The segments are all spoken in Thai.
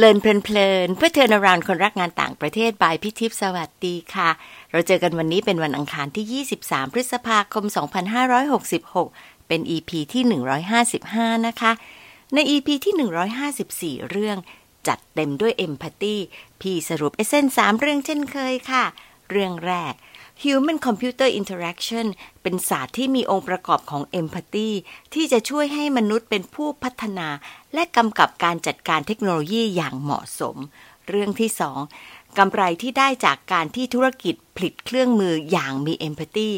Learn เพลินๆเพื่อ international คนรักงานต่างประเทศ by พี่ทิพย์สวัสดีค่ะ เราเจอกันวันนี้เป็นวันอังคารที่ 23 พฤษภาคม 2566 เป็น EP ที่ 155 นะคะ ใน EP ที่ 154 เรื่องจัดเต็มด้วย empathy พี่สรุป essence สามเรื่องเช่นเคยค่ะ เรื่องแรก Human Computer Interaction เป็นศาสตร์ที่มีองค์ประกอบของ Empathy ที่จะช่วยให้มนุษย์เป็นผู้พัฒนา และกำกับการจัดการเทคโนโลยีอย่างเหมาะสม เรื่องที่สองกำไรที่ได้จากการที่ธุรกิจผลิตเครื่องมืออย่างมี Empathy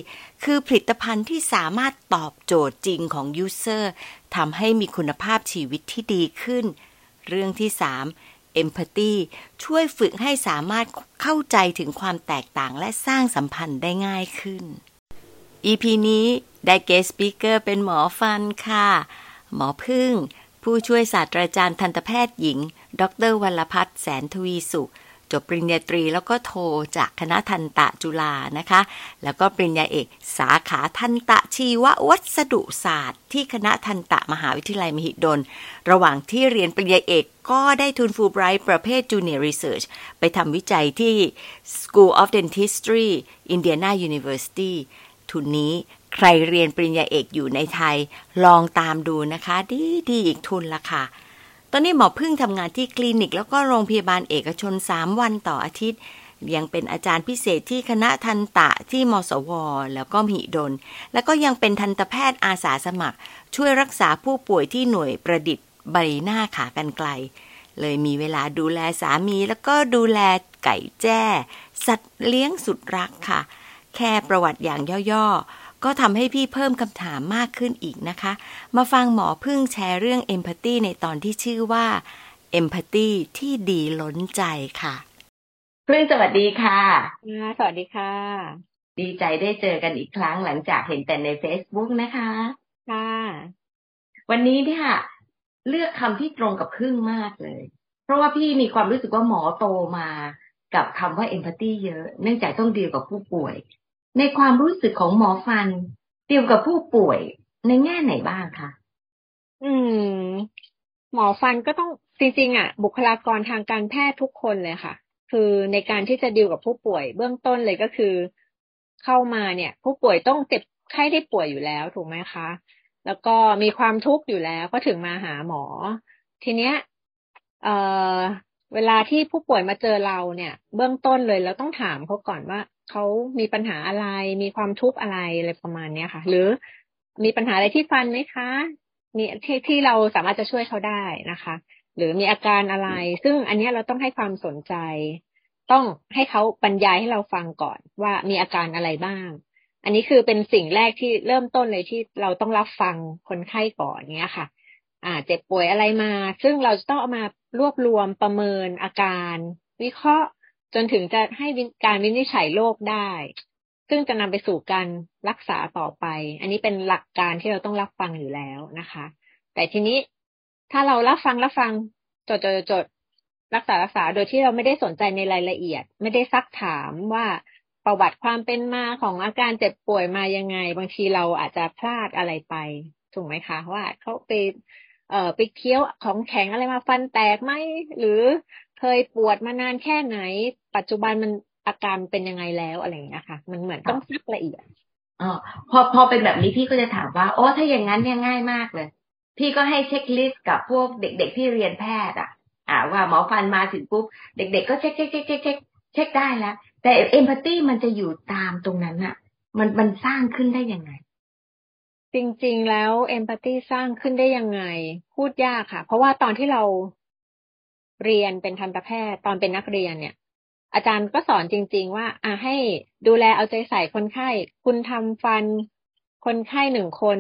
คือผลิตภัณฑ์ที่สามารถตอบโจทย์จริงของ User ทำให้มีคุณภาพชีวิตที่ดีขึ้น เรื่องที่ เอมพัตตีช่วยฝึกให้สามารถเข้าใจถึงความแตกต่างและสร้างสัมพันธ์ได้ง่ายขึ้น EP นี้ได้ guest speaker เป็นหมอฟันค่ะ หมอพึ่ง ผู้ช่วยศาสตราจารย์ทันตแพทย์หญิง ดร.วัลพัฒน์แสนทวีสุข จบปริญญาตรีแล้วก็โทจากคณะทันตะจุฬานะคะ แล้วก็ปริญญาเอกสาขาทันตะชีววัสดุศาสตร์ ที่คณะทันตะมหาวิทยาลัยมหิดล ระหว่างที่เรียนปริญญาเอกก็ได้ทุนฟูไบรท์ประเภท Junior Research ไปทำวิจัยที่ School of Dentistry Indiana University ทุนนี้ใครเรียนปริญญาเอกอยู่ในไทย ลองตามดูนะคะ ดีดีอีกทุนละค่ะ ตอนนี้หมอพึ่งทำงานที่คลินิก แล้วก็โรงพยาบาลเอกชน 3 วันต่ออาทิตย์ ยังเป็นอาจารย์พิเศษที่คณะทันตะที่มสว แล้วก็มหิดล แล้วก็ยังเป็นทันตแพทย์อาสาสมัคร ช่วยรักษาผู้ป่วยที่หน่วยประดิษฐ์ใบหน้าขากันไกล เลยมีเวลาดูแลสามี แล้วก็ดูแลไก่แจ้ สัตว์เลี้ยงสุดรักค่ะ แค่ประวัติอย่างย่อๆ ก็ทำให้พี่เพิ่มคำถามมากขึ้นอีกนะคะ มาฟังหมอพึ่งแชร์เรื่องเอมพัตตีในตอนที่ชื่อว่าเอมพัตตีที่ดีล้นใจค่ะพึ่งสวัสดีค่ะสวัสดีค่ะ ดีใจได้เจอกันอีกครั้งหลังจากเห็นแต่ใน Facebook นะคะ ค่ะ วันนี้เนี่ยเลือกคำที่ตรงกับพึ่งมากเลย เพราะว่าพี่มีความรู้สึกว่าหมอโตมากับคำว่าเอมพัตตีเยอะ เนื่องจากต้องดีลกับผู้ป่วย ในความรู้สึกของหมอฟันดีลกับผู้ป่วยในแง่ไหนบ้างคะ อืม หมอฟันก็ต้องจริงๆอะ บุคลากรทางการแพทย์ทุกคนเลยค่ะ คือในการที่จะดีลกับผู้ป่วย เบื้องต้นเลยก็คือ เข้ามาเนี่ย ผู้ป่วยต้องเจ็บไข้ได้ป่วยอยู่แล้วถูกไหมคะ แล้วก็มีความทุกข์อยู่แล้วก็ถึงมาหาหมอ ทีเนี้ย เอ่อ เวลาที่ผู้ป่วยมาเจอเราเนี่ย เบื้องต้นเลยเราต้องถามเขาก่อนว่าเขามีปัญหาอะไร มีความทุกข์อะไรอะไรประมาณเนี้ยค่ะ หรือมีปัญหาอะไรที่ฟันไหมคะมีที่ที่เราสามารถจะช่วยเขาได้นะคะ หรือมีอาการอะไร ซึ่งอันนี้เราต้องให้ความสนใจ ต้องให้เขาบรรยายให้เราฟังก่อนว่ามีอาการอะไรบ้าง อันนี้คือเป็นสิ่งแรกที่เริ่มต้นเลยที่เราต้องรับฟังคนไข้ก่อนเนี้ยค่ะ อ่าเจ็บป่วยอะไรมา ซึ่งเราจะต้องเอามารวบรวมประเมินอาการ วิเคราะห์จนถึงจะให้การวินิจฉัยโรคได้ ซึ่งจะนำไปสู่การรักษาต่อไป อันนี้เป็นหลักการที่เราต้องรับฟังอยู่แล้วนะคะ แต่ทีนี้ถ้าเรารับฟังรับฟังจดจดจดรักษารักษาโดยที่เราไม่ได้สนใจในรายละเอียด ไม่ได้ซักถามว่าประวัติความเป็นมาของอาการเจ็บป่วยมายังไง บางทีเราอาจจะพลาดอะไรไปถูกไหมคะ ว่าเขาไป เอ่อไปเคี้ยวของแข็งอะไรมาฟันแตกไหมหรือเคยปวดมานานแค่ไหน ปัจจุบันมันอาการเป็นยังไงแล้วอะไรอย่างเงี้ยค่ะ มันเหมือนต้องซักละเอียดอ๋อพอพอเป็นแบบนี้พี่ก็จะถามว่า โอ้ถ้าอย่างนั้นเนี่ยง่ายมากเลย พี่ก็ให้ checklist กับพวกเด็ก ๆที่เรียนแพทย์อะ อ่าว่าหมอฟันมาถึงปุ๊บเด็ก ๆ ก็เช็คเช็คเช็คเช็คเช็คเช็คได้แล้วแต่ empathy มันจะอยู่ตามตรงนั้นอะ มันมันสร้างขึ้นได้ยังไง จริง ๆ แล้ว empathy สร้างขึ้นได้ยังไง พูดยากค่ะ เพราะว่าตอนที่เราเรียนเป็นทันตแพทย์ตอนเป็นนักเรียนเนี่ย อาจารย์ก็สอนจริง ๆ ว่า อ่าให้ดูแลเอาใจใส่คนไข้ คุณทำฟันคนไข้หนึ่งคน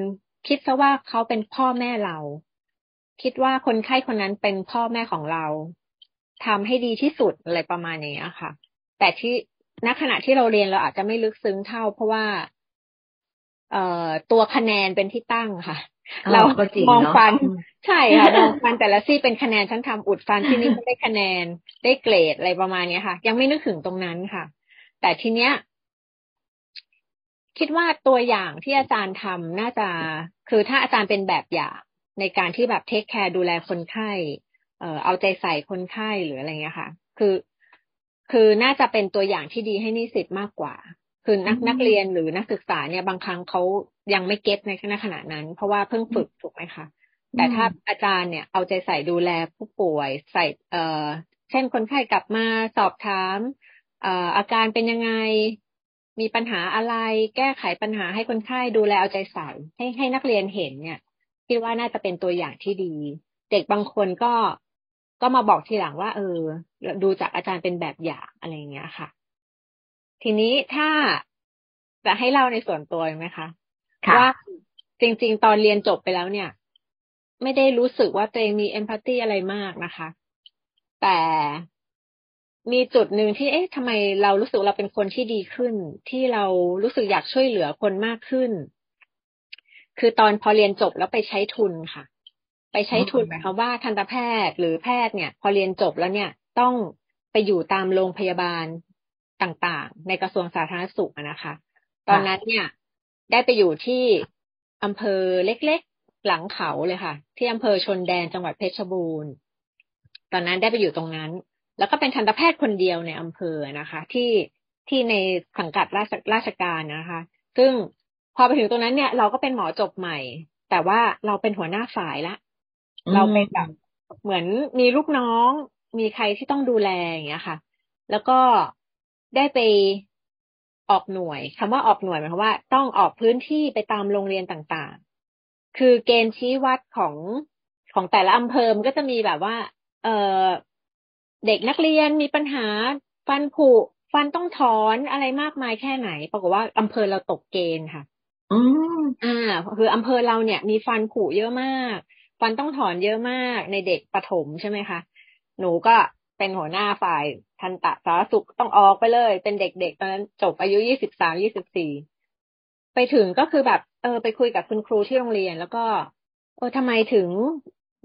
คิดซะว่าเขาเป็นพ่อแม่เรา คิดว่าคนไข้คนนั้นเป็นพ่อแม่ของเราทำให้ดีที่สุดอะไรประมาณนี้ค่ะ แต่ที่ณขณะที่เราเรียนเราอาจจะไม่ลึกซึ้งเท่า เพราะว่า เอ่อตัวคะแนนเป็นที่ตั้งค่ะ เรามองฟัน ใช่ค่ะมองฟันแต่ละซี่เป็นคะแนนฉันทำอุดฟันที่นี่ได้คะแนนได้เกรดอะไรประมาณนี้ค่ะ ยังไม่นึกถึงตรงนั้นค่ะ แต่ทีเนี้ย คิดว่าตัวอย่างที่อาจารย์ทำน่าจะคือถ้าอาจารย์เป็นแบบอย่างในการที่แบบ take care ดูแลคนไข้เอ่อเอาใจใส่คนไข้หรืออะไรเงี้ยค่ะ คือ คือน่าจะเป็นตัวอย่างที่ดีให้นิสิตมากกว่า คือนักนักเรียนหรือนักศึกษาเนี่ยบางครั้งเขายังไม่ get ในขณะนั้น เพราะว่าเพิ่งฝึกถูกไหมคะแต่ถ้าอาจารย์เนี่ยเอาใจใส่ดูแลผู้ป่วยใส่เอ่อเช่นคนไข้กลับมาสอบถามเอ่ออาการเป็นยังไงมีปัญหาอะไร แก้ไขปัญหาให้คนไข้ดูแลเอาใจใส่ให้ให้นักเรียนเห็นเนี่ยคิดว่าน่าจะเป็นตัวอย่างที่ดี เด็กบางคนก็ก็มาบอกทีหลังว่า เออ ดูจากอาจารย์เป็นแบบอย่างอะไรเงี้ยค่ะ ทีนี้ถ้าจะให้เล่าในส่วนตัวไหมคะว่าจริง ๆ ตอนเรียนจบไปแล้วเนี่ย ไม่ได้รู้สึกว่าตัวเองมีเอมพัตตีอะไรมากนะคะ แต่มีจุดหนึ่งที่เอ๊ะทำไมเรารู้สึกเราเป็นคนที่ดีขึ้น ที่เรารู้สึกอยากช่วยเหลือคนมากขึ้น คือตอนพอเรียนจบแล้วไปใช้ทุนค่ะ ไปใช้ทุนหมายความว่าทันตแพทย์หรือแพทย์เนี่ย พอเรียนจบแล้วเนี่ย ต้องไปอยู่ตามโรงพยาบาล ต่างๆ ในกระทรวงสาธารณสุขนะคะ ตอนนั้นเนี่ย ได้ไปอยู่ที่อำเภอเล็กหลังเขาเลยค่ะ ที่อำเภอชนแดนจังหวัดเพชรบูรณ์ตอนนั้นได้ไปอยู่ตรงนั้น แล้วก็เป็นทันตแพทย์คนเดียวในอำเภอนะคะ ที่ที่ในสังกัดราชราชการนะคะ ซึ่งพอไปถึงตรงนั้นเนี่ย เราก็เป็นหมอจบใหม่ แต่ว่าเราเป็นหัวหน้าฝ่ายละ เราเป็นแบบเหมือนมีลูกน้อง มีใครที่ต้องดูแลอย่างเงี้ยค่ะ แล้วก็ ได้ไปออกหน่วยคำว่าออกหน่วยหมายความว่า ต้องออกพื้นที่ไปตามโรงเรียนต่างคือเกณฑ์ชี้วัดของของแต่ละอำเภอมันก็จะมีแบบว่า เออเด็กนักเรียนมีปัญหาฟันผุฟันต้องถอนอะไรมากมายแค่ไหนปรากฏว่าอำเภอเราตกเกณฑ์ค่ะอืมอ่า คืออำเภอเราเนี่ย มีฟันผุเยอะมาก ฟันต้องถอนเยอะมากในเด็กประถมใช่ไหมคะ หนูก็ เป็นหัวหน้าฝ่ายทันตะสาสุขต้องออกไปเลย เป็นเด็กๆตอนนั้นจบอายุยี่สิบสามยี่สิบสี่ไปถึงก็คือแบบ เออ ไปคุยกับคุณครูที่โรงเรียน แล้วก็ เออทำไมถึง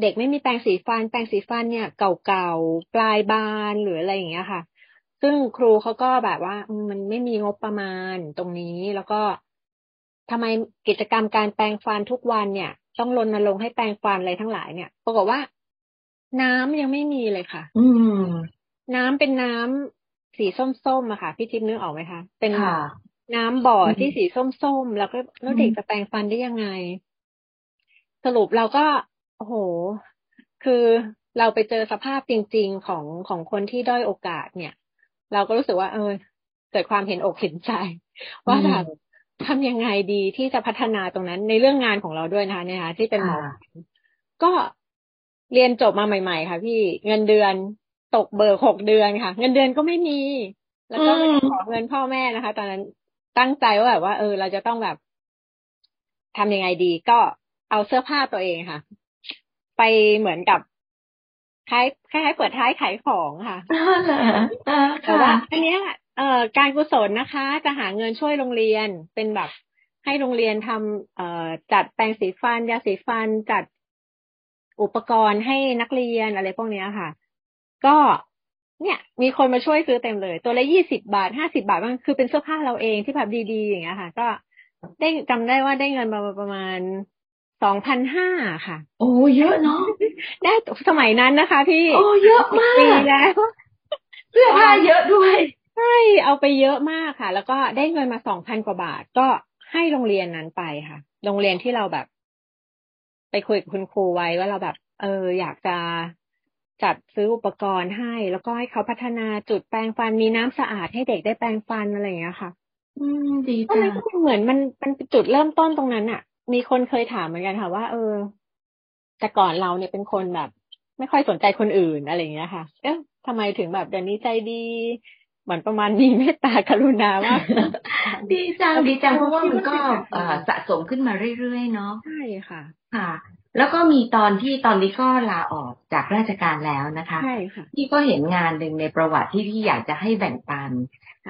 เด็กไม่มีแปรงสีฟัน แปรงสีฟันเนี่ยเก่าๆปลายบานหรืออะไรอย่างเงี้ยค่ะ ซึ่งครูเขาก็แบบว่ามันไม่มีงบประมาณตรงนี้แล้วก็ทำไมกิจกรรมการแปรงฟันทุกวันเนี่ย ต้องรณรงค์ให้แปรงฟันอะไรทั้งหลายเนี่ยปรากฏว่า น้ำยังไม่มีเลยค่ะ อืม น้ำเป็นน้ำสีส้มๆอะค่ะ พี่จิ๊บนึกออกไหมคะ เป็นน้ำบ่อที่สีส้มๆแล้วก็แล้วเด็กจะแปรงฟันได้ยังไง สรุปเราก็โอ้โห คือเราไปเจอสภาพจริง ๆของของคนที่ด้อยโอกาสเนี่ย เราก็รู้สึกว่า เออ เกิดความเห็นอกเห็นใจ ว่าแบบทำยังไงดีที่จะพัฒนาตรงนั้นในเรื่องงานของเราด้วยนะคะเนี่ยค่ะที่เป็นหมอก็ เรียนจบมาใหม่ ๆ ค่ะ พี่เงินเดือนตกเบอร์หกเดือนค่ะ เงินเดือนก็ไม่มี แล้วก็ไม่ขอเงินพ่อแม่นะคะ ตอนนั้นตั้งใจว่าแบบว่า เออ เราจะต้องแบบทำยังไงดี ก็เอาเสื้อผ้าตัวเองค่ะ ไปเหมือนกับคล้ายคล้ายเปิดท้ายขายของค่ะแต่ว่าอันนี้เอ่อการกุศลนะคะ จะหาเงินช่วยโรงเรียนเป็นแบบให้โรงเรียนทำเอ่อจัดแปรงสีฟันยาสีฟันจัด อุปกรณ์ให้นักเรียนอะไรพวกนี้ค่ะ ก็เนี่ยมีคนมาช่วยซื้อเต็มเลย ตัวละยี่สิบาทห้าสิบาทมันคือเป็นเสื้อผ้าเราเองที่แบบดีๆ อย่างเงี้ยค่ะ ก็ได้จำได้ว่าได้เงินมาประมาณสองพันห้าค่ะ โอ้เยอะเนาะได้สมัยนั้นนะคะ พี่ โอ้เยอะมากปีแล้วเสื้อผ้าเยอะด้วยใช่เอาไปเยอะมากค่ะ แล้วก็ได้เงินมาสองพันกว่าบาท ก็ให้โรงเรียนนั้นไปค่ะ โรงเรียนที่เราแบบ ไปคุยกับคุณครูไว้ว่าเราแบบ เออ อยากจะจัดซื้ออุปกรณ์ให้ แล้วก็ให้เขาพัฒนาจุดแปรงฟันมีน้ำสะอาดให้เด็กได้แปรงฟันอะไรอย่างเงี้ยค่ะ อืมดีจังก็เหมือนมันมันจุดเริ่มต้นตรงนั้นอะ มีคนเคยถามเหมือนกันค่ะว่า เออ แต่ก่อนเราเนี่ยเป็นคนแบบ ไม่ค่อยสนใจคนอื่นอะไรอย่างเงี้ยค่ะ เอ๊ะทำไมถึงแบบเดี๋ยวนี้ใจดี เหมือนประมาณมีเมตตากรุณาว่าดีจังดีจังเพราะว่ามันก็สะสมขึ้นมาเรื่อยๆเนาะใช่ค่ะ ค่ะ แล้วก็มีตอนที่ตอนนี้ก็ลาออกจากราชการแล้วนะคะใช่ค่ะที่ก็เห็นงานหนึ่งในประวัติที่พี่อยากจะให้แบ่งปัน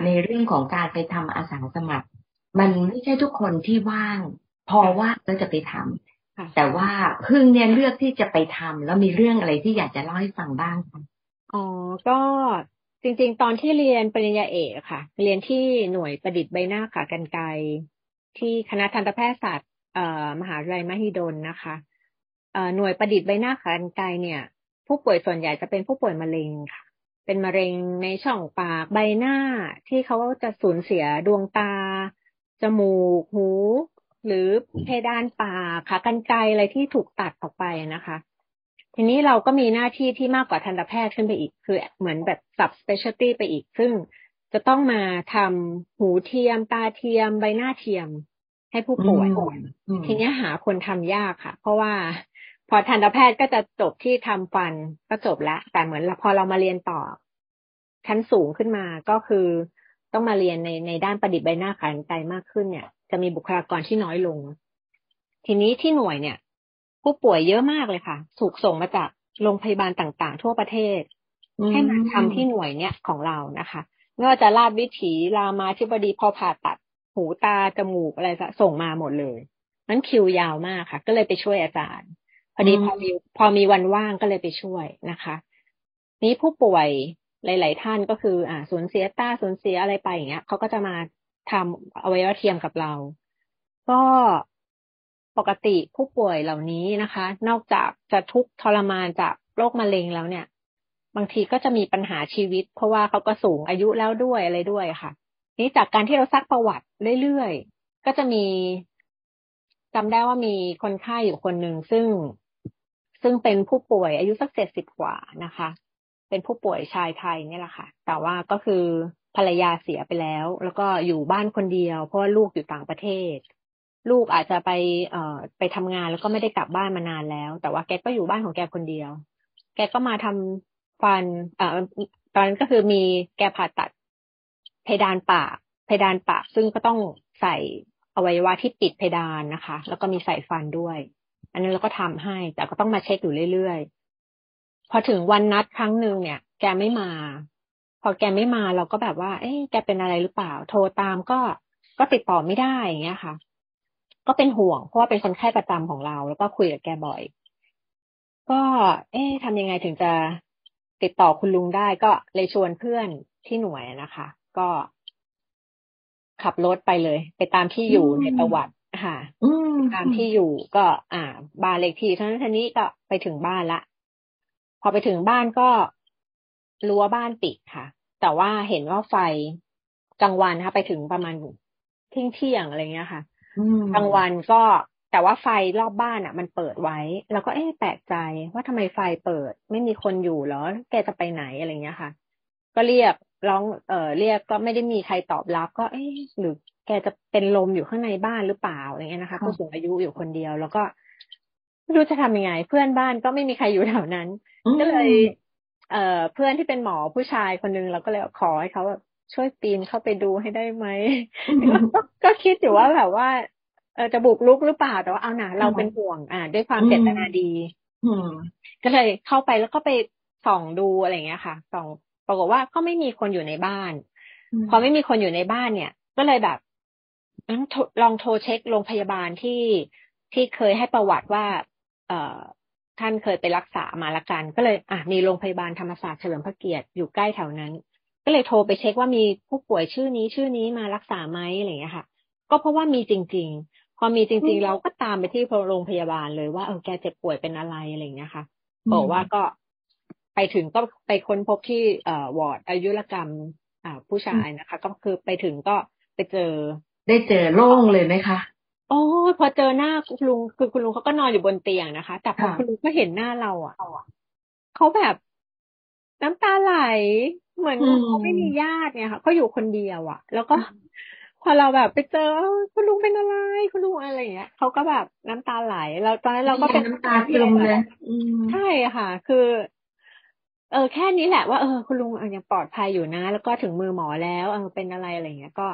ในเรื่องของการไปทำอาสาสมัคร มันไม่ใช่ทุกคนที่ว่าง พอว่าก็จะไปทำแต่ว่าพึ่งเนี่ยเลือกที่จะไปทำแล้วมีเรื่องอะไรที่อยากจะเล่าให้ฟังบ้างคะอ๋อ ก็ จริงๆ ตอนที่เรียนปริญญาเอกค่ะ เรียนที่หน่วยประดิษฐ์ใบหน้าขากันไกรที่คณะทันตแพทยศาสตร์มหาวิทยาลัยมหิดลนะคะหน่วยประดิษฐ์ใบหน้าขากรรไกรเนี่ย ผู้ป่วยส่วนใหญ่จะเป็นผู้ป่วยมะเร็งค่ะ เป็นมะเร็งในช่องปากใบหน้าที่เขาจะสูญเสียดวงตา จมูก หู หรือเพดานปากขากรรไกรอะไรที่ถูกตัดออกไปนะคะ ทีนี้เราก็มีหน้าที่ที่มากกว่าทันตแพทย์ขึ้นไปอีก คือเหมือนแบบ sub specialty ไปอีก ซึ่งจะต้องมาทำหูเทียม ตาเทียม ใบหน้าเทียม ให้ผู้ป่วยทีนี้หาคนทำยากค่ะ เพราะว่าพอทันตแพทย์ก็จะจบที่ทำฟันก็จบละแต่เหมือนพอเรามาเรียนต่อ ชั้นสูงขึ้นมาก็คือต้องมาเรียนในในด้านประดิษฐ์ใบหน้าขานใจมากขึ้นเนี่ย จะมีบุคลากรที่น้อยลง ทีนี้ที่หน่วยเนี่ย ผู้ป่วยเยอะมากเลยค่ะ ถูกส่งมาจากโรงพยาบาลต่างๆ ทั่วประเทศ ให้มาทำที่หน่วยเนี่ยของเรานะคะไม่ว่าจะลาดวิถีรามาธิบดีพอผ่าตัด หูตาจมูกอะไรส่งมาหมดเลยนั้นคิวยาวมากค่ะ ก็เลยไปช่วยอาจารย์ พอดีพอมีพอมีวันว่างก็เลยไปช่วยนะคะ นี้ผู้ป่วยหลาย ๆ ท่านก็คือ อ่าสูญเสียตาสูญเสียอะไรไปอย่างเงี้ยเขาก็จะมาทำอวัยวะเทียมกับเรา ก็ ปกติผู้ป่วยเหล่านี้นะคะ นอกจากจะทุกข์ทรมานจากโรคมะเร็งแล้วเนี่ย บางทีก็จะมีปัญหาชีวิต เพราะว่าเขาก็สูงอายุแล้วด้วยอะไรด้วยค่ะ นี้จากการที่เราซักประวัติเรื่อยๆ ก็จะมีจำได้ว่ามีคนไข้อยู่คนหนึ่งซึ่งซึ่งเป็นผู้ป่วยอายุสักเจ็ดสิบกว่านะคะ เป็นผู้ป่วยชายไทยนี่แหละค่ะ แต่ว่าก็คือภรรยาเสียไปแล้ว แล้วก็อยู่บ้านคนเดียว เพราะว่าลูกอยู่ต่างประเทศ ลูกอาจจะไปเอ่อไปทำงานแล้วก็ไม่ได้กลับบ้านมานานแล้ว แต่ว่าแกก็อยู่บ้านของแกคนเดียว แกก็มาทำฟันเอ่อตอนนั้นก็คือมีแกผ่าตัด เพดานปาก เพดานปาก ซึ่งก็ต้องใส่อวัยวะที่ปิดเพดานนะคะ แล้วก็มีใส่ฟันด้วย อันนั้นเราก็ทำให้ แต่ก็ต้องมาเช็คอยู่เรื่อยๆ พอถึงวันนัดครั้งหนึ่งเนี่ย แกไม่มา พอแกไม่มาเราก็แบบว่า เอ๊ะแกเป็นอะไรหรือเปล่า โทรตามก็ก็ติดต่อไม่ได้อย่างเงี้ยค่ะ ก็เป็นห่วงเพราะว่าเป็นคนไข้ประจำของเรา แล้วก็คุยกับแกบ่อย ก็ เอ๊ะทำยังไงถึงจะติดต่อคุณลุงได้ ก็เลยชวนเพื่อนที่หน่วยนะคะ ก็ขับรถไปเลย ไปตามที่อยู่ในประวัติค่ะตามที่อยู่ก็ อ่า บ้านเลขที่เท่านั้นท่านี้ก็ไปถึงบ้านละ พอไปถึงบ้านก็รั้วบ้านปิดค่ะ แต่ว่าเห็นว่าไฟกลางวันนะคะไปถึงประมาณเที่ยงเที่ยงอะไรเงี้ยค่ะ กลางวันก็แต่ว่าไฟรอบบ้านอะ มันเปิดไว้ แล้วก็เอ๊ะแปลกใจว่าทำไมไฟเปิด ไม่มีคนอยู่เหรอ แกจะไปไหนอะไรเงี้ยค่ะ ก็เรียกร้องเอ่อเรียกก็ไม่ได้มีใครตอบรับ ก็ เอ๊ะหรือแกจะเป็นลมอยู่ข้างในบ้านหรือเปล่าอะไรเงี้ยนะคะผู้สูงอายุอยู่คนเดียว แล้วก็ไม่รู้จะทำยังไง เพื่อนบ้านก็ไม่มีใครอยู่แถวนั้นก็เลย เอ่อเพื่อนที่เป็นหมอผู้ชายคนนึงเราก็เลยขอให้เขาแบบ ช่วยปีนเข้าไปดูให้ได้ไหมก็ก็คิดอยู่ว่าแบบว่าเออจะบุกลุกหรือเปล่าแต่ว่าเอาหนาเราเป็นห่วง อ่า ด้วยความเจตนาดีก็เลยเข้าไปแล้วก็ไปส่องดูอะไรเงี้ยค่ะส่องปรากฏว่าก็ไม่มีคนอยู่ในบ้าน พอไม่มีคนอยู่ในบ้านเนี่ย ก็เลยแบบลองโทรเช็คโรงพยาบาลที่ที่เคยให้ประวัติว่า เอ่อท่านเคยไปรักษามาละกัน ก็เลย อะมีโรงพยาบาลธรรมศาสตร์เฉลิมพระเกียรติอยู่ใกล้แถวนั้น ก็เลยโทรไปเช็คว่ามีผู้ป่วยชื่อนี้ชื่อนี้มารักษาไหมอะไรอย่างเงี้ยค่ะ ก็เพราะว่ามีจริง ๆ พอมีจริง ๆ เราก็ตามไปที่โรงพยาบาลเลยว่าเออแกเจ็บป่วยเป็นอะไรอะไรอย่างเงี้ยค่ะบอกว่าก็ไปถึงก็ไปค้นพบที่เอ่อวอร์ดอายุรกรรมอ่าผู้ชายนะคะ ก็คือไปถึงก็ไปเจอ ได้เจอโล่งเลยไหมคะโอ้พอเจอหน้าคุณลุงคือคุณลุงเขาก็นอนอยู่บนเตียงนะคะ แต่พอคุณลุงก็เห็นหน้าเราอะเขาแบบน้ำตาไหล เหมือนเขาไม่มีญาติเนี่ยค่ะเขาอยู่คนเดียวอะแล้วก็พอเราแบบไปเจอคุณลุงเป็นอะไรคุณลุงอะไรเงี้ยเขาก็แบบน้ำตาไหลแล้วตอนนั้นเราก็เป็นน้ำตาซึมเลยใช่ค่ะ คือ เออแค่นี้แหละว่าเออคุณลุงยังปลอดภัยอยู่นะ แล้วก็ถึงมือหมอแล้วเออเป็นอะไรอะไรเงี้ยก็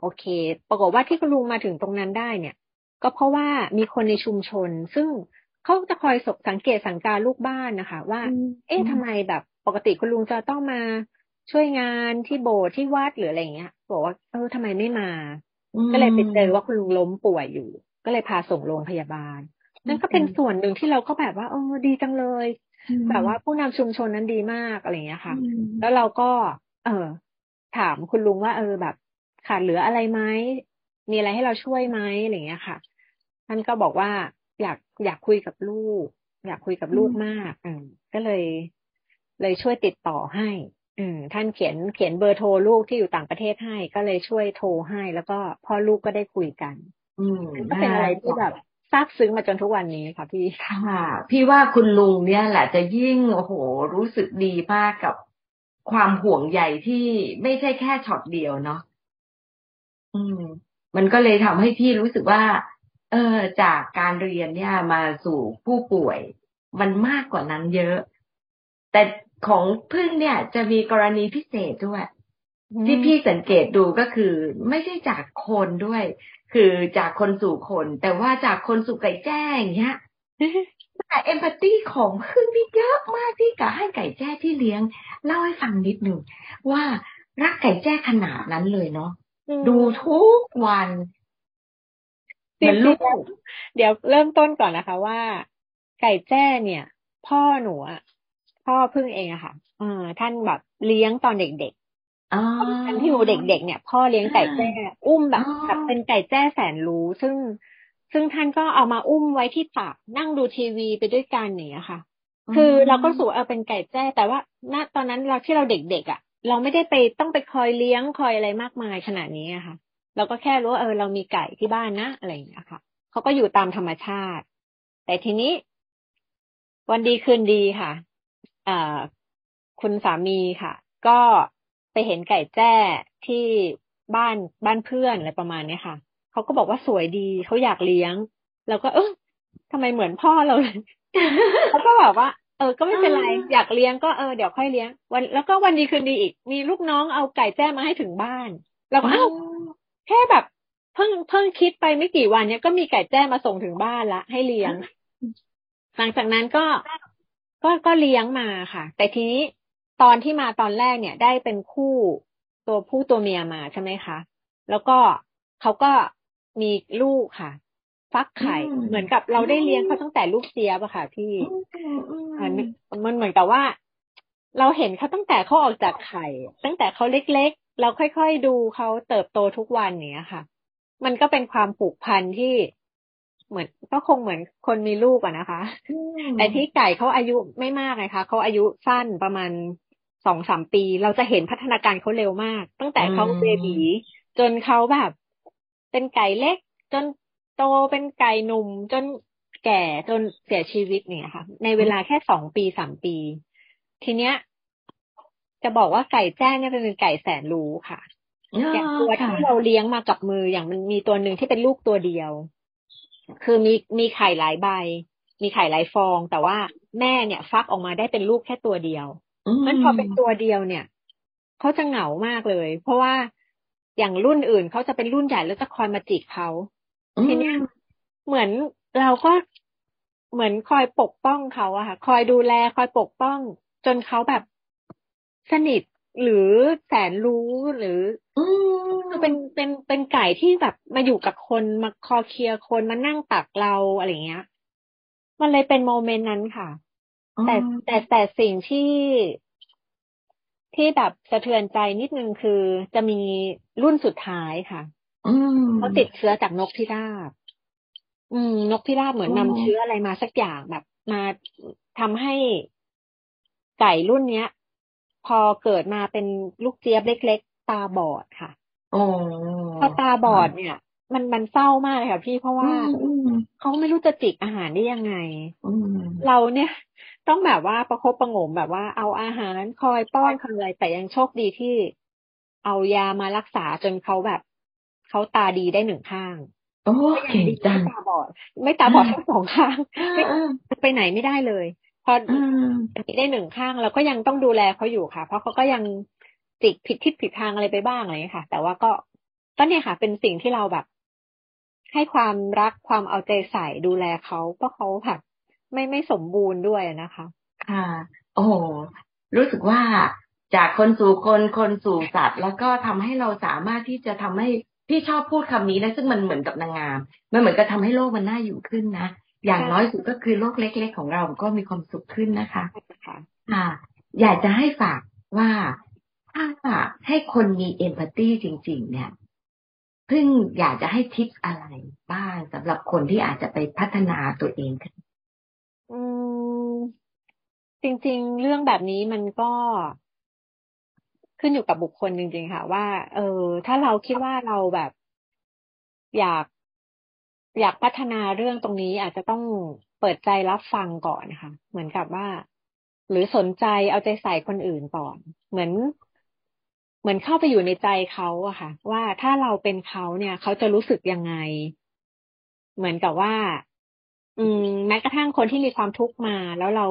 โอเค ปรากฏว่าที่คุณลุงมาถึงตรงนั้นได้เนี่ย ก็เพราะว่ามีคนในชุมชน ซึ่งเขาจะคอยสสังเกตสังการลูกบ้านนะคะ ว่า เอ๊ะทำไมแบบ ปกติคุณลุงจะต้องมาช่วยงานที่โบสถ์ที่วัดหรืออะไรเงี้ย บอกว่าเออทำไมไม่มา ก็เลยไปเจอว่าคุณลุงล้มป่วยอยู่ ก็เลยพาส่งโรงพยาบาล นั่นก็เป็นส่วนหนึ่งที่เราก็แบบว่าเออดีจังเลย แบบว่าผู้นำชุมชนนั้นดีมากอะไรเงี้ยค่ะ แล้วเราก็ เออถามคุณลุงว่าเออแบบ ขาดเหลืออะไรไหมมีอะไรให้เราช่วยไหมอะไรเงี้ยค่ะ ท่านก็บอกว่าอยากอยากคุยกับลูก อยากคุยกับลูกมากอืมก็เลย เลยช่วยติดต่อให้ อืม ท่านเขียนเขียนเบอร์โทรลูกที่อยู่ต่างประเทศให้ ก็เลยช่วยโทรให้ แล้วก็พ่อลูกก็ได้คุยกัน อืมก็เป็นอะไรที่แบบซาบซึ้งมาจนทุกวันนี้ค่ะพี่ค่ะ พี่ว่าคุณลุงเนี่ยแหละจะยิ่งโอ้โหรู้สึกดีมากกับความห่วงใยที่ไม่ใช่แค่ช็อตเดียวเนาะอืม มันก็เลยทำให้พี่รู้สึกว่า เออจากการเรียนเนี่ยมาสู่ผู้ป่วย มันมากกว่านั้นเยอะ แต่ ของพึ่งเนี่ยจะมีกรณีพิเศษด้วย ที่พี่สังเกตดูก็คือ ไม่ใช่จากคนด้วย คือจากคนสู่คน แต่ว่าจากคนสู่ไก่แจ้อย่างเงี้ยแต่เอมพัตตีของพึ่งนี่เยอะมากที่กับให้ไก่แจ้ที่เลี้ยงเล่าให้ฟังนิดหนึ่งว่ารักไก่แจ้ขนาดนั้นเลยเนาะอืมดูทุกวันจเหมือนลูริกงๆแล้วเดี๋ยวเริ่มต้นก่อนนะคะว่า ไก่แจ้เนี่ย พ่อหนูอะ พ่อพึ่งเองอะค่ะเออท่านแบบเลี้ยงตอนเด็กอ๋อๆตอนที่หนูเด็กๆเนี่ย พ่อเลี้ยงไก่แจ้อุ้มแบบอ๋อแบบเป็นไก่แจ้แสนรู้ ซึ่งซึ่งท่านก็เอามาอุ้มไว้ที่ตักนั่งดูทีวีไปด้วยกันอย่างเนี้ยค่ะ คือเราก็รู้สูเออเป็นไก่แจ้ แต่ว่าณตอนนั้นเราที่เราเด็กๆอะ เราไม่ได้ไปต้องไปคอยเลี้ยงคอยอะไรมากมายขนาดนี้อะค่ะ เราก็แค่รู้ว่าเออเรามีไก่ที่บ้านนะอะไรอย่างเงี้ยค่ะเขาก็อยู่ตามธรรมชาติ แต่ทีนี้ วันดีคืนดีค่ะ อ่าคุณสามีค่ะ ก็ไปเห็นไก่แจ้ที่บ้านบ้านเพื่อนอะไรประมาณเนี้ยค่ะเขาก็บอกว่าสวยดีเขาอยากเลี้ยงเราก็ เออทำไมเหมือนพ่อเราเลยเขาก็แบบว่า เออ ก็ไม่เป็นไร อยากเลี้ยงก็เออเดี๋ยวค่อยเลี้ยง วัน แล้วก็วันดีคืนดีอีก มีลูกน้องเอาไก่แจ้มาให้ถึงบ้าน เราก็เอ้าแค่แบบเพิ่งเพิ่งคิดไปไม่กี่วันเนี้ยก็มีไก่แจ้มาส่งถึงบ้านละให้เลี้ยง หลังจากนั้นก็ ก็ก็เลี้ยงมาค่ะ แต่ทีนี้ตอนที่มาตอนแรกเนี่ย ได้เป็นคู่ตัวผู้ตัวเมียมาใช่ไหมคะ แล้วก็เขาก็มีลูกค่ะ ฟักไข่อืมเหมือนกับเราได้เลี้ยงเขาตั้งแต่ลูกเจี๊ยบอะค่ะพี่อืมอืมมันมันเหมือนกับว่า เราเห็นเขาตั้งแต่เขาออกจากไข่ ตั้งแต่เขาเล็กๆ เราค่อยๆดูเขาเติบโตทุกวันเนี้ยค่ะ มันก็เป็นความผูกพันที่ เหมือนก็คงเหมือนคนมีลูกอะนะคะแต่ที่ไก่เขาอายุไม่มากไงคะเขาอายุสั้นประมาณสองสามปี เราจะเห็นพัฒนาการเขาเร็วมาก ตั้งแต่เขาอืมเบบีจนเขาแบบ เป็นไก่เล็ก จนโตเป็นไก่หนุ่ม จนแก่จนเสียชีวิตเนี่ยค่ะ ในเวลาแค่สองปีสามปี ทีเนี้ย จะบอกว่าไก่แจ้เนี่ยเป็นไก่แสนรู้ค่ะอย่างตัวค่ะที่เราเลี้ยงมากับมืออย่างมันมีตัวหนึ่งที่เป็นลูกตัวเดียว คือมีมีไข่หลายใบ มีไข่หลายฟอง แต่ว่าแม่เนี่ย ฟักออกมาได้เป็นลูกแค่ตัวเดียวมันพอเป็นตัวเดียวเนี่ยเขาจะเหงามากเลย เพราะว่าอย่างรุ่นอื่นเขาจะเป็นรุ่นใหญ่แล้วจะคอยมาจิกเขาทีเนี้ยเหมือนเราก็เหมือนคอยปกป้องเขาอะค่ะ คอยดูแล คอยปกป้อง จนเขาแบบสนิท หรือแสนรู้หรืออืมคือเป็นเป็นเป็นไก่ที่แบบมาอยู่กับคนมาคอเคลียร์คนมานั่งตักเราอะไรเงี้ย มันเลยเป็นโมเมนต์นั้นค่ะ แต่แต่แต่สิ่งที่ที่แบบสะเทือนใจนิดนึงคือจะมีรุ่นสุดท้ายค่ะอืมเขาติดเชื้อจากนกพิราบ อืม นกพิราบเหมือนอ๋นำอเชื้ออะไรมาสักอย่างแบบ มาทำให้ไก่รุ่นเนี้ย พอเกิดมาเป็นลูกเจี๊ยบเล็ก ๆ ตาบอดค่ะโอ้พอตาบอดเนี่ย มันมันเศร้ามากเลยค่ะพี่เพราะว่าอืมเขาไม่รู้จะจิกอาหารได้ยังไงอืมเราเนี่ยต้องแบบว่าประคบประหงมแบบว่าเอาอาหารคอยป้อนคอยอะไรแต่ยังโชคดีที่เอายามารักษาจนเขาแบบเขาตาดีได้หนึ่งข้างโอ้ก็ยังเก่งดีจัไม่งตาบอด ไม่ตาบอดทั้งสองข้างอืมอืมไปไหนไม่ได้เลย พออืมได้หนึ่งข้างเราก็ยังต้องดูแลเขาอยู่ค่ะ เพราะเขาก็ยังจิกผิดทิศผิดทางอะไรไปบ้างอะไรอย่างเงี้ยค่ะ แต่ว่าก็ก็เนี่ยค่ะ เป็นสิ่งที่เราแบบ ให้ความรักความเอาใจใส่ดูแลเขาเพราะเขาแบบไม่ไม่สมบูรณ์ด้วยนะคะ ค่ะ โอ้โหรู้สึกว่าจากคนสู่คนคนสู่สัตว์ แล้วก็ทำให้เราสามารถที่จะทำให้พี่ชอบพูดคำนี้นะซึ่งมันเหมือนกับนางงาม มันเหมือนกับทำให้โลกมันน่าอยู่ขึ้นนะ อย่างใช่น้อยสุดก็คือโลกเล็ก ๆ ของเราก็มีความสุขขึ้นนะคะค่ะค่ะอยากจะให้ฝากว่าถ้าให้คนมีเอมพัตตีจริง ๆ เนี่ยเพิ่งอยากจะให้ทิปอะไรบ้างสำหรับคนที่อาจจะไปพัฒนาตัวเองขึ้นอืมจริง ๆ เรื่องแบบนี้มันก็ขึ้นอยู่กับบุคคลจริง ๆ ค่ะ ว่า เออ ถ้าเราคิดว่าเราแบบ อยาก อยากพัฒนาเรื่องตรงนี้อาจจะต้องเปิดใจรับฟังก่อนนะคะเหมือนกับว่า หรือสนใจเอาใจใส่คนอื่นก่อน เหมือน เหมือนเข้าไปอยู่ในใจเขาอะค่ะ ว่าถ้าเราเป็นเขาเนี่ย เขาจะรู้สึกยังไง เหมือนกับว่า อืม แม้กระทั่งคนที่มีความทุกข์มา แล้วเรา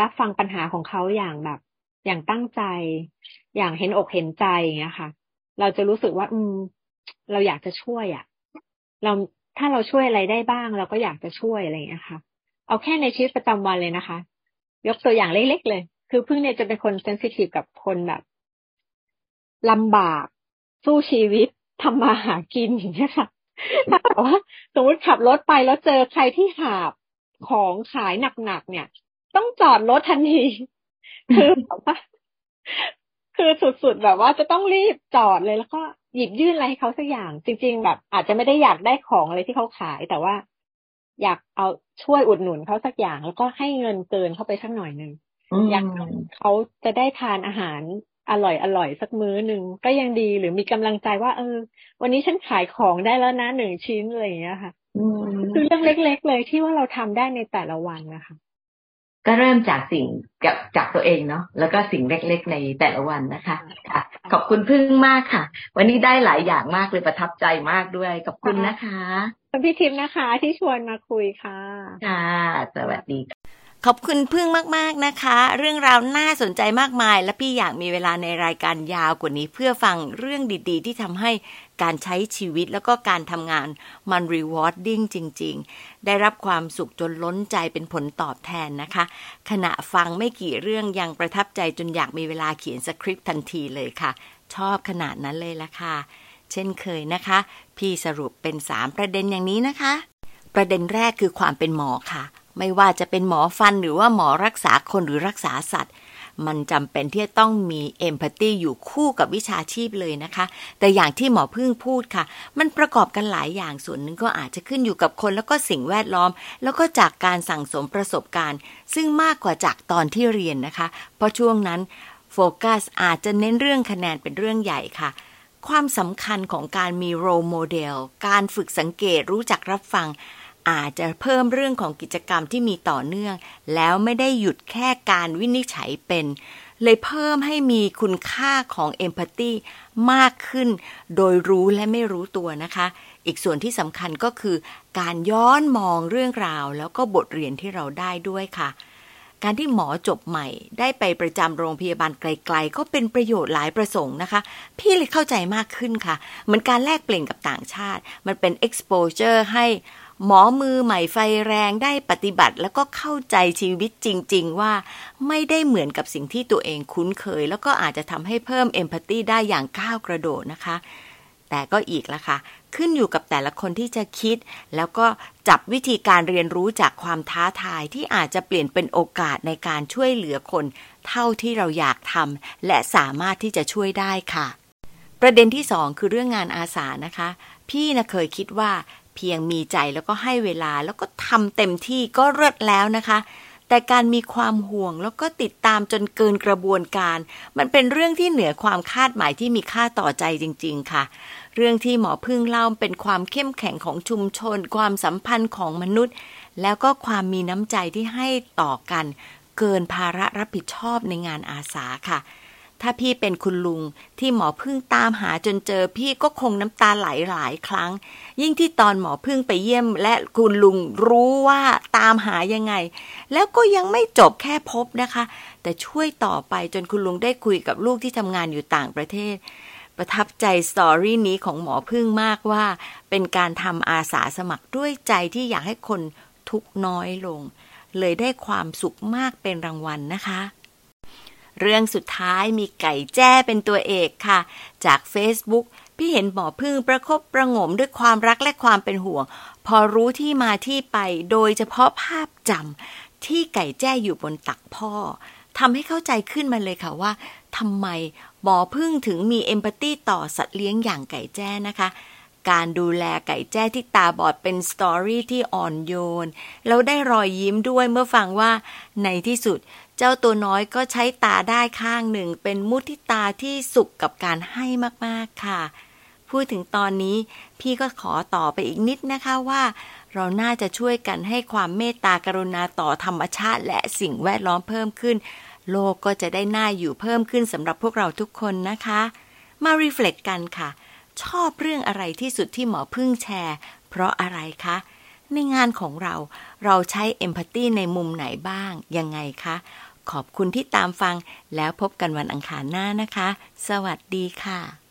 รับฟังปัญหาของเขาอย่างแบบ อย่างตั้งใจ อย่างเห็นอกเห็นใจอย่างเงี้ยค่ะ เราจะรู้สึกว่า อืม เราอยากจะช่วยอะเรา ถ้าเราช่วยอะไรได้บ้าง เราก็อยากจะช่วยอะไรอย่างเงี้ค่ะ เอาแค่ในชีวิตประจำวันเลยนะคะ ยกตัวอย่างเล็กๆเลย คือเพิ่งเนี่ยจะเป็นคนเซนซิทีฟกับคนแบบลำบาก สู้ชีวิตทำมาหากินอย่างเงี้ยค่ะถ้าแบบว่าสมมติขับรถไปแล้วเจอใครที่หาบของขายหนักๆเนี่ย ต้องจอดรถทันที คือแบบว่า คือสุดๆแบบว่าจะต้องรีบจอดเลยแล้วก็หยิบยื่นอะไรให้เขาสักอย่าง จริง ๆ แบบ อาจจะไม่ได้อยากได้ของอะไรที่เขาขาย แต่ว่า อยากเอาช่วยอุดหนุนเขาสักอย่าง แล้วก็ให้เงินเกินเข้าไปสักหน่อยหนึ่งอยากเขาจะได้ทานอาหารอร่อยอร่อยสักมื้อหนึ่งก็ยังดีหรือมีกำลังใจว่า เออ วันนี้ฉันขายของได้แล้วนะหนึ่งชิ้นอะไรอย่างเงี้ยค่ะคือเรื่องเล็ก ๆ เลยที่ว่าเราทำได้ในแต่ละวันนะคะ ก็เริ่มจากสิ่งกับจากตัวเองเนาะแล้วก็สิ่งเล็กๆในแต่ละวันนะคะค่ะขอบคุณพึ่งมากค่ะ วันนี้ได้หลายอย่างมากเลยประทับใจมากด้วยขอบคุณนะคะคุณพี่ทิพย์นะคะที่ชวนมาคุยค่ะค่ะสวัสดีขอบคุณพึ่งมากๆนะคะ เรื่องราวน่าสนใจมากมาย และพี่อยากมีเวลาในรายการยาวกว่านี้เพื่อฟังเรื่องดีๆ ที่ทำให้ การใช้ชีวิตแล้วก็การทำงานมัน rewarding จริง ๆ ได้รับความสุขจนล้นใจเป็นผลตอบแทนนะคะ ขณะฟังไม่กี่เรื่องยังประทับใจจนอยากมีเวลาเขียนสคริปต์ทันทีเลยค่ะ ชอบขนาดนั้นเลยละค่ะ เช่นเคยนะคะ พี่สรุปเป็น 3 ประเด็นอย่างนี้นะคะ ประเด็นแรกคือความเป็นหมอค่ะ ไม่ว่าจะเป็นหมอฟันหรือว่าหมอรักษาคนหรือรักษาสัตว์ มันจำเป็นที่จะต้องมี empathy อยู่คู่กับวิชาชีพเลยนะคะ แต่อย่างที่หมอพึ่งพูดค่ะ มันประกอบกันหลายอย่างส่วนหนึ่งก็อาจจะขึ้นอยู่กับคนแล้วก็สิ่งแวดล้อม แล้วก็จากการสั่งสมประสบการณ์ ซึ่งมากกว่าจากตอนที่เรียนนะคะ เพราะช่วงนั้นโฟกัสอาจจะเน้นเรื่องคะแนนเป็นเรื่องใหญ่ค่ะความสำคัญของการมี role model การฝึกสังเกตรู้จักรับฟัง อาจจะเพิ่มเรื่องของกิจกรรมที่มีต่อเนื่อง แล้วไม่ได้หยุดแค่การวินิจฉัยเป็น เลยเพิ่มให้มีคุณค่าของเอมพัตตีมากขึ้น โดยรู้และไม่รู้ตัวนะคะ อีกส่วนที่สำคัญก็คือ การย้อนมองเรื่องราว แล้วก็บทเรียนที่เราได้ด้วยค่ะการที่หมอจบใหม่ได้ไปประจำโรงพยาบาลไกล ๆ ก็เป็นประโยชน์หลายประสงค์นะคะ พี่เลยเข้าใจมากขึ้นค่ะเหมือนการแลกเปลี่ยนกับต่างชาติ มันเป็น exposure ให้ หมอมือใหม่ไฟแรงได้ปฏิบัติแล้วก็เข้าใจชีวิตจริง ๆ ว่าไม่ได้เหมือนกับสิ่งที่ตัวเองคุ้นเคย แล้วก็อาจจะทำให้เพิ่มเอมพัตตีได้อย่างก้าวกระโดดนะคะ แต่ก็อีกละค่ะ ขึ้นอยู่กับแต่ละคนที่จะคิด แล้วก็จับวิธีการเรียนรู้จากความท้าทายที่อาจจะเปลี่ยนเป็นโอกาสในการช่วยเหลือคน เท่าที่เราอยากทำและสามารถที่จะช่วยได้ค่ะ ประเด็นที่สองคือเรื่องงานอาสานะคะพี่นะเคยคิดว่า เพียงมีใจแล้วก็ให้เวลาแล้วก็ทำเต็มที่ก็เลิศแล้วนะคะ แต่การมีความห่วงแล้วก็ติดตามจนเกินกระบวนการ มันเป็นเรื่องที่เหนือความคาดหมายที่มีค่าต่อใจจริง ๆ ค่ะ เรื่องที่หมอพึ่งเล่าเป็นความเข้มแข็งของชุมชน ความสัมพันธ์ของมนุษย์ แล้วก็ความมีน้ำใจที่ให้ต่อกัน เกินภาระรับผิดชอบในงานอาสาค่ะ ถ้าพี่เป็นคุณลุงที่หมอพึ่งตามหาจนเจอพี่ก็คงน้ำตาไหลหลายครั้ง ยิ่งที่ตอนหมอพึ่งไปเยี่ยม และคุณลุงรู้ว่าตามหายังไง แล้วก็ยังไม่จบแค่พบนะคะ แต่ช่วยต่อไปจนคุณลุงได้คุยกับลูกที่ทำงานอยู่ต่างประเทศ ประทับใจสตอรี่นี้ของหมอพึ่งมากว่า เป็นการทำอาสาสมัครด้วยใจที่อยากให้คนทุกน้อยลง เลยได้ความสุขมากเป็นรางวัลนะคะ เรื่องสุดท้ายมีไก่แจ้เป็นตัวเอกค่ะ จาก Facebook พี่เห็นหมอพึ่งประคบประงมด้วยความรักและความเป็นห่วง พอรู้ที่มาที่ไปโดยเฉพาะภาพจำที่ไก่แจ้อยู่บนตักพ่อทำให้เข้าใจขึ้นมาเลยค่ะว่าทำไมหมอพึ่งถึงมีเอมพัตตีต่อสัตว์เลี้ยงอย่างไก่แจ้นะคะ การดูแลไก่แจ้ที่ตาบอดเป็นสตอรี่ที่อ่อนโยน แล้วได้รอยยิ้มด้วยเมื่อฟังว่าในที่สุด เจ้าตัวน้อยก็ใช้ตาได้ข้างหนึ่ง เป็นมุทิตาที่สุขกับการให้มากๆค่ะ พูดถึงตอนนี้พี่ก็ขอต่อไปอีกนิดนะคะว่า เราน่าจะช่วยกันให้ความเมตตากรุณาต่อธรรมชาติ และสิ่งแวดล้อมเพิ่มขึ้น โลกก็จะได้น่าอยู่เพิ่มขึ้นสำหรับพวกเราทุกคนนะคะ มารีเฟล็กกันค่ะ ชอบเรื่องอะไรที่สุดที่หมอพึ่งแชร์ เพราะอะไรคะในงานของเราเราใช้เอมพัตตีในมุมไหนบ้าง ยังไงคะ ขอบคุณที่ตามฟังแล้วพบกันวันอังคารหน้านะคะ สวัสดีค่ะ